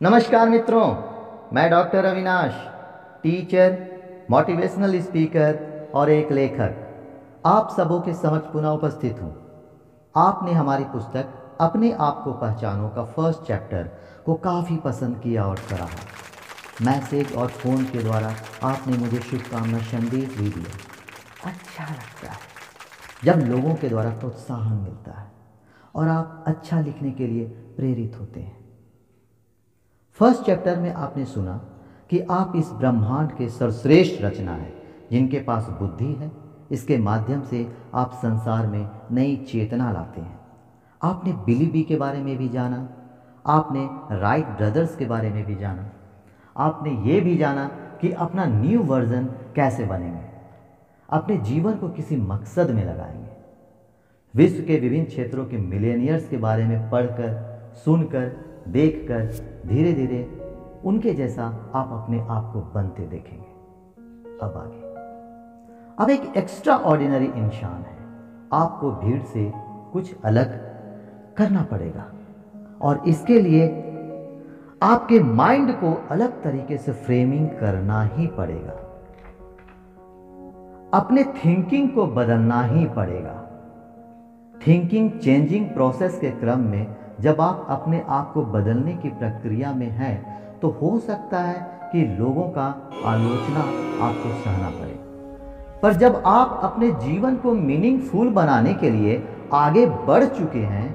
नमस्कार मित्रों, मैं doctor Avinash, teacher, motivational speaker और एक लेखक। आप सबों के समक्ष पुनः उपस्थित हूँ। आपने हमारी पुस्तक अपने आप को पहचानो का फ़र्स्ट चैप्टर को काफ़ी पसंद किया और सराहा मैसेज और फ़ोन के द्वारा आपने मुझे शुभकामना संदेश भी दिया। अच्छा लगता है। जब लोगों के द्वारा प्रोत्साहन मिलता है और आप अच्छा लिखने के लिए प्रेरित होते हैं। फ़र्स्ट चैप्टर में आपने सुना कि आप इस ब्रह्मांड के सर्वश्रेष्ठ रचना है, जिनके पास बुद्धि है, इसके माध्यम से आप संसार में नई चेतना लाते हैं। आपने बिली बी के बारे में भी जाना, आपने राइट ब्रदर्स के बारे में भी जाना, आपने ये भी जाना कि अपना न्यू वर्जन कैसे बनेंगे, अपने जीवन को किसी मकसद में लगाएँगे। विश्व के विभिन्न क्षेत्रों के मिलेनियर्स के बारे में पढ़कर, सुनकर देखकर धीरे धीरे उनके जैसा आप अपने आप को बनते देखेंगे। अब आगे। अब एक एक्स्ट्रा ऑर्डिनरी इंसान है। आपको भीड़ से कुछ अलग करना पड़ेगा। और इसके लिए आपके माइंड को अलग तरीके से फ्रेमिंग करना ही पड़ेगा। अपने थिंकिंग को बदलना ही पड़ेगा। थिंकिंग चेंजिंग प्रोसेस के क्रम में जब आप अपने आप को बदलने की प्रक्रिया में हैं तो हो सकता है कि लोगों का आलोचना आपको सहना पड़े। पर जब आप अपने जीवन को मीनिंगफुल बनाने के लिए आगे बढ़ चुके हैं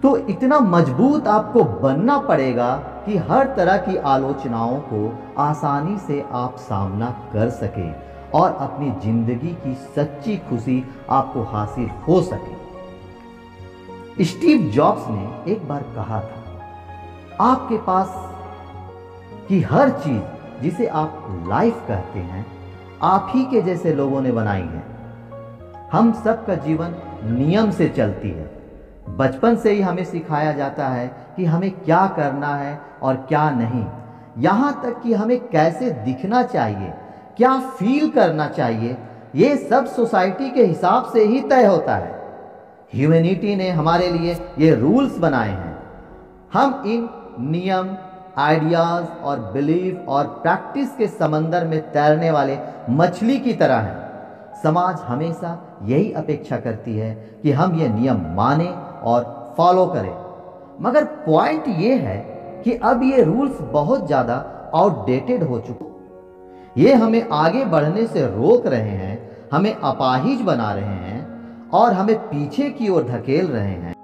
तो इतना मज़बूत आपको बनना पड़ेगा कि हर तरह की आलोचनाओं को आसानी से आप सामना कर सके और अपनी ज़िंदगी की सच्ची खुशी आपको हासिल हो सके। स्टीव जॉब्स ने एक बार कहा था, आपके पास की हर चीज़ जिसे आप लाइफ कहते हैं, आप ही के जैसे लोगों ने बनाई है। हम सबका जीवन नियम से चलती है। बचपन से ही हमें सिखाया जाता है कि हमें क्या करना है और क्या नहीं। यहाँ तक कि हमें कैसे दिखना चाहिए, क्या फील करना चाहिए, ये सब सोसाइटी के हिसाब से ही तय होता है। ह्यूमैनिटी ने हमारे लिए ये रूल्स बनाए हैं। हम इन नियम आइडियाज़ और बिलीफ और प्रैक्टिस के समंदर में तैरने वाले मछली की तरह हैं। समाज हमेशा यही अपेक्षा करती है कि हम ये नियम माने और फॉलो करें। मगर पॉइंट ये है कि अब ये रूल्स बहुत ज़्यादा आउटडेटेड हो चुके ये हमें आगे बढ़ने से रोक रहे हैं, हमें अपाहिज बना रहे हैं और हमें पीछे की ओर धकेल रहे हैं।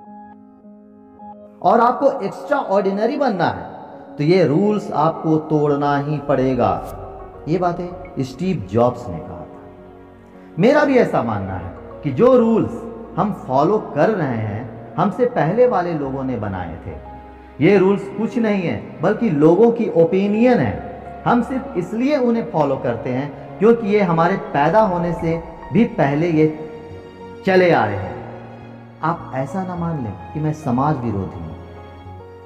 और आपको एक्स्ट्रा ऑर्डिनरी बनना है। तो ये रूल्स आपको तोड़ना ही पड़ेगा। ये बातें स्टीव जॉब्स ने कहा था। मेरा भी ऐसा मानना है कि जो रूल्स हम फॉलो कर रहे हैं, हमसे पहले वाले लोगों ने बनाए थे। ये रूल्स कुछ नहीं है, बल्कि लोगों की ओपिनियन है। हम सिर्फ़ इसलिए उन्हें फॉलो करते हैं, क्योंकि ये हमारे पैदा होने से भी पहले ये चले आ रहे हैं। आप ऐसा ना मान लें कि मैं समाज विरोधी हूँ।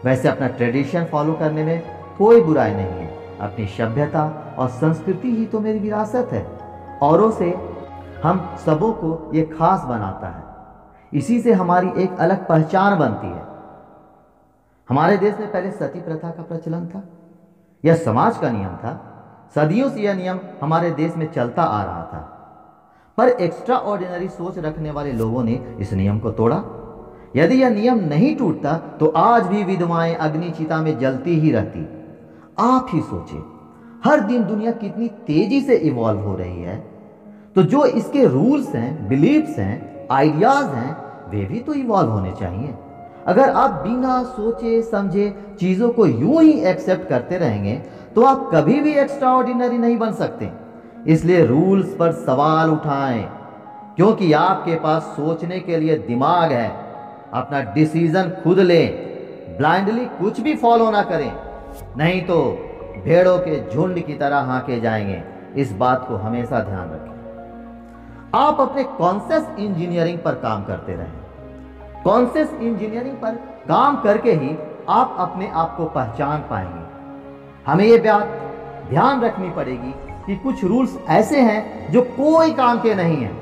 वैसे अपना ट्रेडिशन फॉलो करने में कोई बुराई नहीं है। अपनी सभ्यता और संस्कृति ही तो मेरी विरासत है। औरों से हम सबों को ये खास बनाता है। इसी से हमारी एक अलग पहचान बनती है। हमारे देश में पहले सती प्रथा का प्रचलन था, यह समाज का नियम था। सदियों से यह नियम हमारे देश में चलता आ रहा था। पर एक्स्ट्रा ऑर्डिनरी सोच रखने वाले लोगों ने इस नियम को तोड़ा। यदि यह नियम नहीं टूटता तो आज भी विधवाएँ अग्नि चिता में जलती ही रहती। आप ही सोचे हर दिन दुनिया कितनी तेज़ी से इवॉल्व हो रही है। तो जो इसके रूल्स हैं बिलीव्स हैं आइडियाज़ हैं, वे भी तो इवॉल्व होने चाहिए। अगर आप बिना सोचे, समझे चीज़ों को यूँ ही एक्सेप्ट करते रहेंगे तो आप कभी भी एक्स्ट्रा ऑर्डिनरी नहीं बन सकते। इसलिए रूल्स पर सवाल उठाएँ, क्योंकि आपके पास सोचने के लिए दिमाग है। अपना डिसीज़न खुद लें, ब्लाइंडली कुछ भी फॉलो ना करें, नहीं तो भेड़ों के झुंड की तरह हाके जाएँगे। इस बात को हमेशा ध्यान रखें। आप अपने कॉन्सियस इंजीनियरिंग पर काम करते रहें। कॉन्सियस इंजीनियरिंग पर काम करके ही आप अपने आप को पहचान पाएँगे। हमें यह बात ध्यान रखनी पड़ेगी कि कुछ रूल्स ऐसे हैं जो कोई काम के नहीं हैं।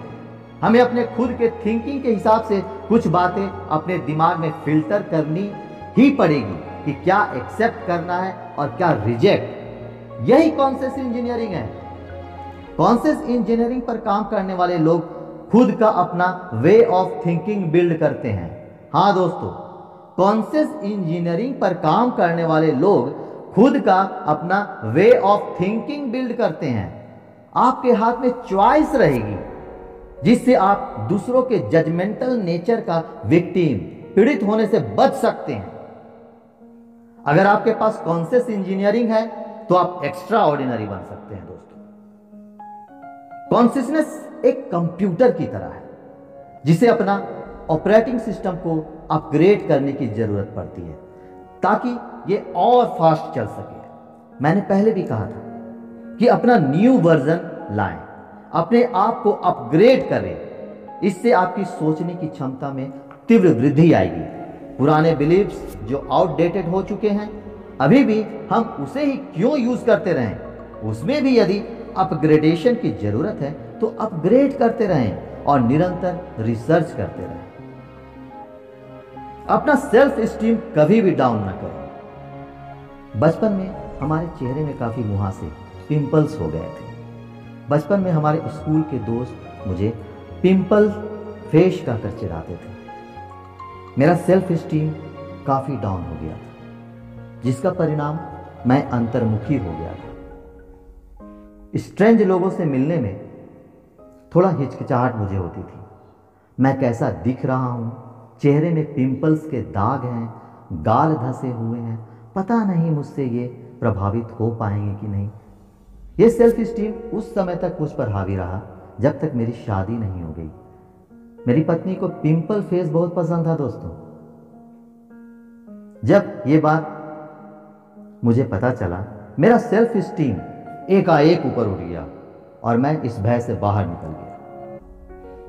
हमें अपने खुद के थिंकिंग के हिसाब से कुछ बातें अपने दिमाग में फ़िल्टर करनी ही पड़ेगी कि क्या एक्सेप्ट करना है और क्या रिजेक्ट यही कॉन्सियस इंजीनियरिंग है। कॉन्सियस इंजीनियरिंग पर काम करने वाले लोग खुद का अपना वे ऑफ़ थिंकिंग बिल्ड करते हैं। हाँ दोस्तों कॉन्सियस इंजीनियरिंग पर काम करने वाले लोग खुद का अपना वे ऑफ़ थिंकिंग बिल्ड करते हैं। आपके हाथ में चॉइस रहेगी, जिससे आप दूसरों के जजमेंटल नेचर का विक्टिम पीड़ित होने से बच सकते हैं। अगर आपके पास कॉन्सियस इंजीनियरिंग है तो आप एक्स्ट्रा ऑर्डिनरी बन सकते हैं दोस्तों। कॉन्सियसनेस एक कंप्यूटर की तरह है, जिसे अपना ऑपरेटिंग सिस्टम को अपग्रेड करने की ज़रूरत पड़ती है। ताकि ये और फास्ट चल सके। मैंने पहले भी कहा था कि अपना न्यू वर्जन लाएँ, अपने आप को अपग्रेड करें। इससे आपकी सोचने की क्षमता में तीव्र वृद्धि आएगी। पुराने बिलीव्स जो आउटडेटेड हो चुके हैं, अभी भी हम उसे ही क्यों यूज़ करते रहें? उसमें भी यदि अपग्रेडेशन की ज़रूरत है तो अपग्रेड करते रहें और निरंतर रिसर्च करते रहें। अपना सेल्फ स्टीम कभी भी डाउन ना करें। बचपन में हमारे चेहरे में काफ़ी मुहासे पिंपल्स हो गए थे। बचपन में हमारे स्कूल के दोस्त मुझे पिंपल फेस कहकर चिढ़ाते थे। मेरा सेल्फ स्टीम काफ़ी डाउन हो गया था, जिसका परिणाम मैं अंतर्मुखी हो गया था। स्ट्रेंज लोगों से मिलने में थोड़ा हिचकिचाहट मुझे होती थी। मैं कैसा दिख रहा हूँ चेहरे में पिंपल्स के दाग हैं, गाल धसे हुए हैं। पता नहीं मुझसे ये प्रभावित हो पाएँगे कि नहीं। ये सेल्फ स्टीम उस समय तक मुझ पर हावी रहा, जब तक मेरी शादी नहीं हो गई। मेरी पत्नी को पिंपल फेस बहुत पसंद था दोस्तों। जब ये बात मुझे पता चला, मेरा सेल्फ स्टीम एकाएक ऊपर उठ गया और मैं इस भय से बाहर निकल गया।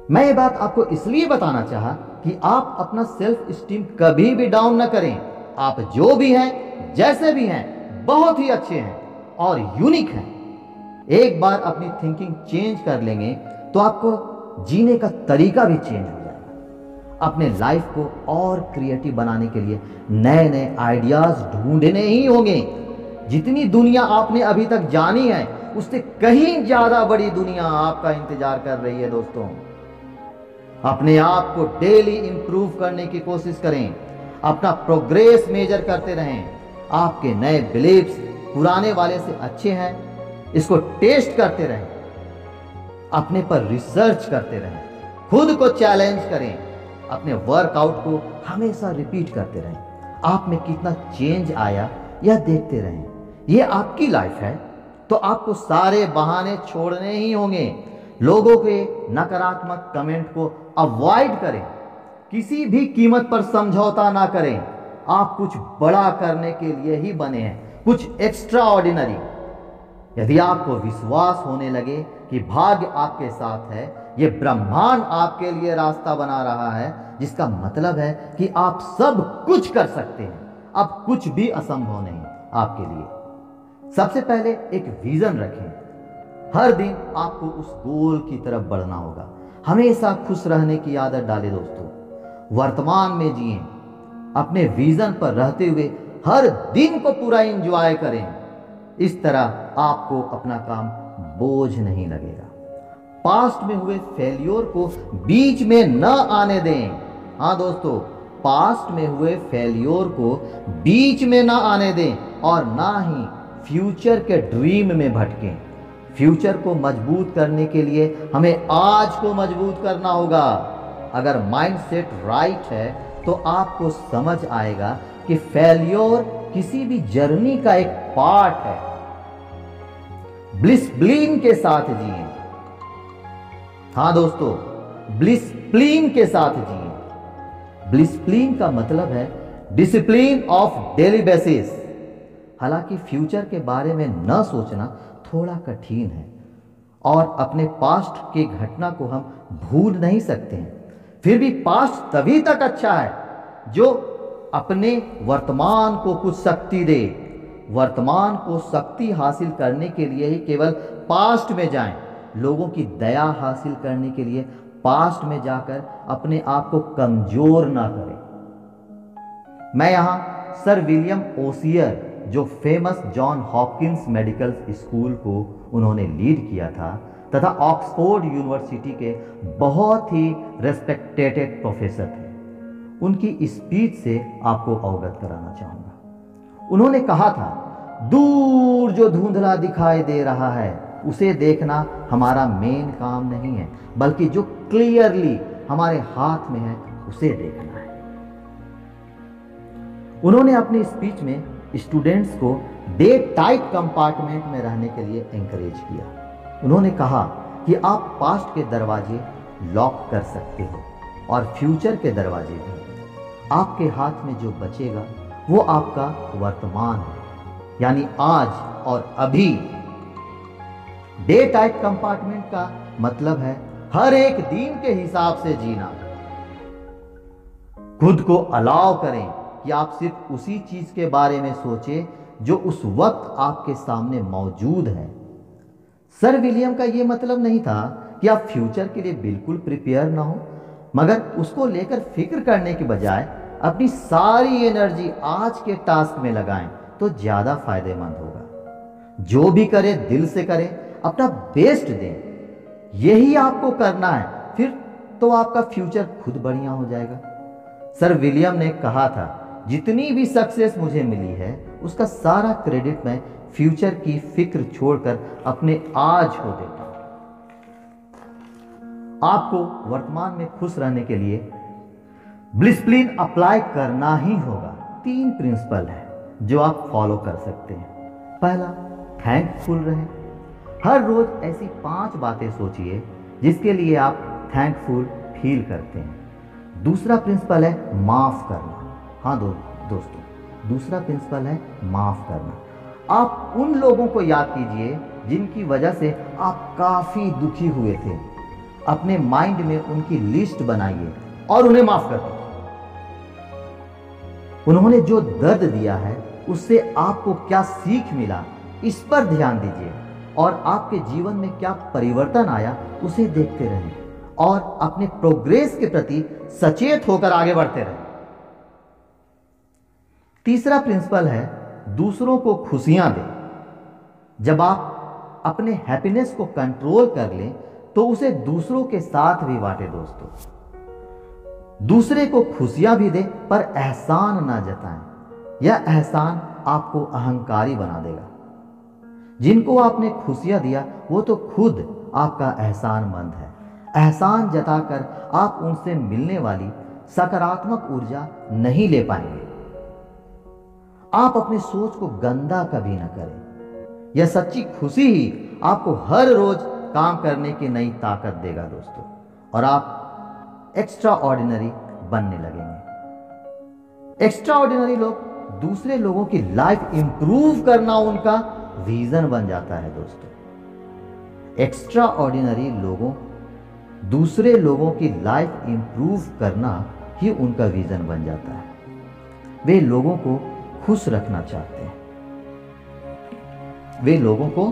मैं ये बात आपको इसलिए बताना चाहा कि आप अपना सेल्फ स्टीम कभी भी डाउन ना करें। आप जो भी हैं, जैसे भी हैं, बहुत ही अच्छे हैं और यूनिक हैं। एक बार अपनी थिंकिंग चेंज कर लेंगे तो आपको जीने का तरीका भी चेंज हो जाएगा। अपने लाइफ को और क्रिएटिव बनाने के लिए नए नए आइडियाज़ ढूँढने ही होंगे। जितनी दुनिया आपने अभी तक जानी है, उससे कहीं ज़्यादा बड़ी दुनिया आपका इंतज़ार कर रही है दोस्तों। अपने आप को डेली इंप्रूव करने की कोशिश करें। अपना प्रोग्रेस मेजर करते रहें। आपके नए बिलीव्स पुराने वाले से अच्छे हैं। इसको टेस्ट करते रहें। अपने पर रिसर्च करते रहें। खुद को चैलेंज करें। अपने वर्कआउट को हमेशा रिपीट करते रहें। आप में कितना चेंज आया, यह देखते रहें। यह आपकी लाइफ है तो आपको सारे बहाने छोड़ने ही होंगे। लोगों के नकारात्मक कमेंट को अवॉइड करें। किसी भी कीमत पर समझौता ना करें। आप कुछ बड़ा करने के लिए ही बने हैं। कुछ एक्स्ट्रा ऑर्डिनरी यदि आपको विश्वास होने लगे कि भाग्य आपके साथ है, ये ब्रह्मांड आपके लिए रास्ता बना रहा है, जिसका मतलब है कि आप सब कुछ कर सकते हैं। अब कुछ भी असंभव नहीं आपके लिए। सबसे पहले एक विजन रखें। हर दिन आपको उस गोल की तरफ़ बढ़ना होगा। हमेशा खुश रहने की आदत डालें दोस्तों। वर्तमान में जिए। अपने विजन पर रहते हुए हर दिन को पूरा इंजॉय करें। इस तरह आपको अपना काम बोझ नहीं लगेगा। पास्ट में हुए फेलियोर को बीच में न आने दें। हाँ दोस्तों पास्ट में हुए फेलियोर को बीच में ना आने दें और ना ही फ्यूचर के ड्रीम में भटकें। फ्यूचर को मज़बूत करने के लिए हमें आज को मज़बूत करना होगा। अगर माइंडसेट राइट है तो आपको समझ आएगा कि फेल्योर किसी भी जर्नी का एक पार्ट है। ब्लिसप्लीन के साथ जिए। हाँ दोस्तों ब्लिसप्लीन के साथ जिए। ब्लिसप्लीन का मतलब है डिसिप्लिन ऑफ़ डेली बेसिस। हालाँकि फ्यूचर के बारे में न सोचना थोड़ा कठिन है और अपने पास्ट की घटना को हम भूल नहीं सकते हैं। फिर भी पास्ट तभी तक अच्छा है जो अपने वर्तमान को कुछ शक्ति दे। वर्तमान को शक्ति हासिल करने के लिए ही केवल पास्ट में जाएँ। लोगों की दया हासिल करने के लिए पास्ट में जाकर अपने आप को कमज़ोर ना करें। मैं यहाँ सर विलियम ओसियर जो famous John Hopkins medical school को उन्होंने लीड किया था, तथा ऑक्सफोर्ड यूनिवर्सिटी के बहुत ही रेस्पेक्टेटेड प्रोफेसर थे। उनकी स्पीच से आपको अवगत कराना चाहूँगा। उन्होंने कहा था, दूर जो धुंधला दिखाई दे रहा है, उसे देखना हमारा मेन काम नहीं है, बल्कि जो क्लियरली हमारे हाथ में है, उसे देखना है। उन्होंने अपनी स्पीच में स्टूडेंट्स को डे टाइट कंपार्टमेंट में रहने के लिए एंकरेज किया। उन्होंने कहा कि आप पास्ट के दरवाजे लॉक कर सकते हो और फ्यूचर के दरवाजे भी। आपके हाथ में जो बचेगा, वो आपका वर्तमान है। यानी आज और अभी। डे टाइट कंपार्टमेंट का मतलब है हर एक दिन के हिसाब से जीना। खुद को अलाव करें। कि आप सिर्फ़ उसी चीज़ के बारे में सोचें जो उस वक्त आपके सामने मौजूद है। सर विलियम का यह मतलब नहीं था कि आप फ्यूचर के लिए बिल्कुल प्रिपेयर ना हो, मगर उसको लेकर फ़िक्र करने के बजाय अपनी सारी एनर्जी आज के टास्क में लगाएँ तो ज़्यादा फ़ायदेमंद होगा। जो भी करें, दिल से करें, अपना बेस्ट दें। यही आपको करना है, फिर तो आपका फ्यूचर खुद बढ़िया हो जाएगा। सर विलियम ने कहा था जितनी भी सक्सेस मुझे मिली है, उसका सारा क्रेडिट मैं फ्यूचर की फ़िक्र छोड़कर अपने आज को देता हूँ। आपको वर्तमान में खुश रहने के लिए ब्लिसप्लिन अप्लाई करना ही होगा। तीन प्रिंसिपल है जो आप फॉलो कर सकते हैं। पहला थैंकफुल रहे। हर रोज ऐसी पाँच बातें सोचिए जिसके लिए आप थैंकफुल फील करते हैं। दूसरा प्रिंसिपल है माफ़ करना। हाँ दो, दोस्तों दूसरा प्रिंसिपल है माफ़ करना। आप उन लोगों को याद कीजिए जिनकी वजह से आप काफ़ी दुखी हुए थे। अपने माइंड में उनकी लिस्ट बनाइए और उन्हें माफ़ कर दीजिए। उन्होंने जो दर्द दिया है उससे आपको क्या सीख मिला इस पर ध्यान दीजिए। और आपके जीवन में क्या परिवर्तन आया उसे देखते रहें और अपने प्रोग्रेस के प्रति सचेत होकर आगे बढ़ते रहें तीसरा प्रिंसिपल है, दूसरों को खुशियाँ दें। जब आप अपने हैप्पीनेस को कंट्रोल कर लें तो उसे दूसरों के साथ भी बांटे दोस्तों। दूसरे को खुशियाँ भी दें, पर एहसान ना जताएँ। यह एहसान आपको अहंकारी बना देगा। जिनको आपने खुशियाँ दिया, वो तो खुद आपका एहसान मंद है। एहसान जताकर आप उनसे मिलने वाली सकारात्मक ऊर्जा नहीं ले पाएँगे। आप अपनी सोच को गंदा कभी ना करें। यह सच्ची खुशी ही आपको हर रोज काम करने की नई ताकत देगा दोस्तों, और आप एक्स्ट्रा ऑर्डिनरी बनने लगेंगे। एक्स्ट्रा ऑर्डिनरी लोग दूसरे लोगों की लाइफ इंप्रूव करना उनका विजन बन जाता है दोस्तों। एक्स्ट्रा ऑर्डिनरी लोगों दूसरे लोगों की लाइफ इंप्रूव करना ही उनका विजन बन जाता है। वे लोगों को खुश रखना चाहते हैं। वे लोगों को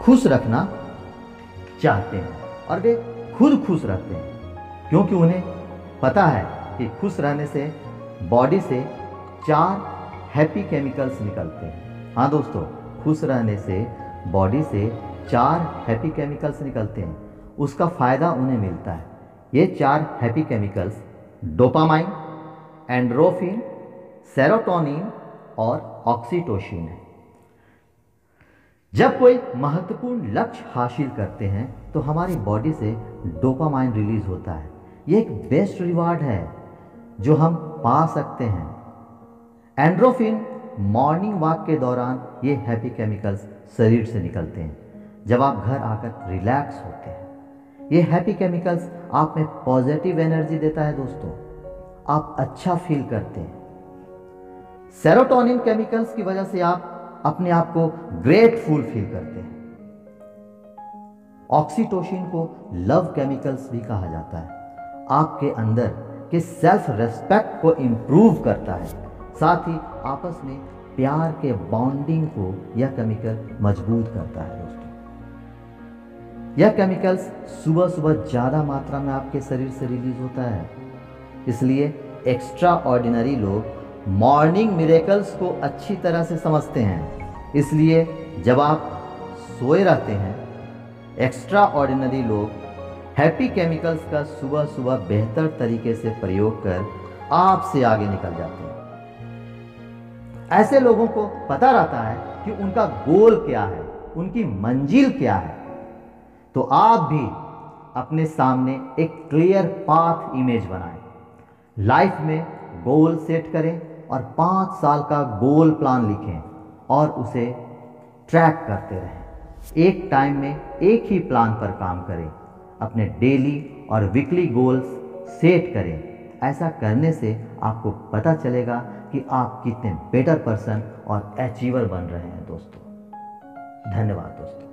खुश रखना चाहते हैं और वे खुद खुश रहते हैं, क्योंकि उन्हें पता है कि खुश रहने से बॉडी से चार हैप्पी केमिकल्स निकलते हैं। हाँ दोस्तों, खुश रहने से बॉडी से चार हैप्पी केमिकल्स निकलते हैं। उसका फ़ायदा उन्हें मिलता है। ये चार happy chemicals dopamine endorphin serotonin और ऑक्सीटोसिन है। जब कोई महत्वपूर्ण लक्ष्य हासिल करते हैं तो हमारी बॉडी से डोपामाइन रिलीज़ होता है। यह एक बेस्ट रिवार्ड है, जो हम पा सकते हैं। एंड्रोफिन मॉर्निंग वॉक के दौरान ये हैप्पी केमिकल्स शरीर से निकलते हैं, जब आप घर आकर रिलैक्स होते हैं। ये हैप्पी केमिकल्स आप में पॉजिटिव एनर्जी देता है दोस्तों। आप अच्छा फील करते हैं। सेरोटोनिन केमिकल्स की वजह से आप अपने आप को ग्रेटफुल फील करते हैं। ऑक्सीटोसिन को लव केमिकल्स भी कहा जाता है। आपके अंदर के सेल्फ रेस्पेक्ट को इंप्रूव करता है। साथ ही आपस में प्यार के बॉन्डिंग को यह केमिकल मज़बूत करता है दोस्तों। यह केमिकल्स सुबह सुबह ज़्यादा मात्रा में आपके शरीर से रिलीज़ होता है। इसलिए एक्स्ट्रा ऑर्डिनरी लोग मॉर्निंग मिरेकल्स को अच्छी तरह से समझते हैं। इसलिए जब आप सोए रहते हैं एक्स्ट्रा ऑर्डिनरी लोग हैप्पी केमिकल्स का सुबह सुबह बेहतर तरीके से प्रयोग कर आपसे आगे निकल जाते हैं। ऐसे लोगों को पता रहता है कि उनका गोल क्या है, उनकी मंजिल क्या है। तो आप भी अपने सामने एक क्लियर पाथ इमेज बनाएँ। लाइफ में गोल सेट करें। और पाँच साल का गोल प्लान लिखें और उसे ट्रैक करते रहें। एक टाइम में एक ही प्लान पर काम करें। अपने डेली और वीकली गोल्स सेट करें। ऐसा करने से आपको पता चलेगा कि आप कितने बेटर पर्सन और अचीवर बन रहे हैं दोस्तों। धन्यवाद दोस्तों।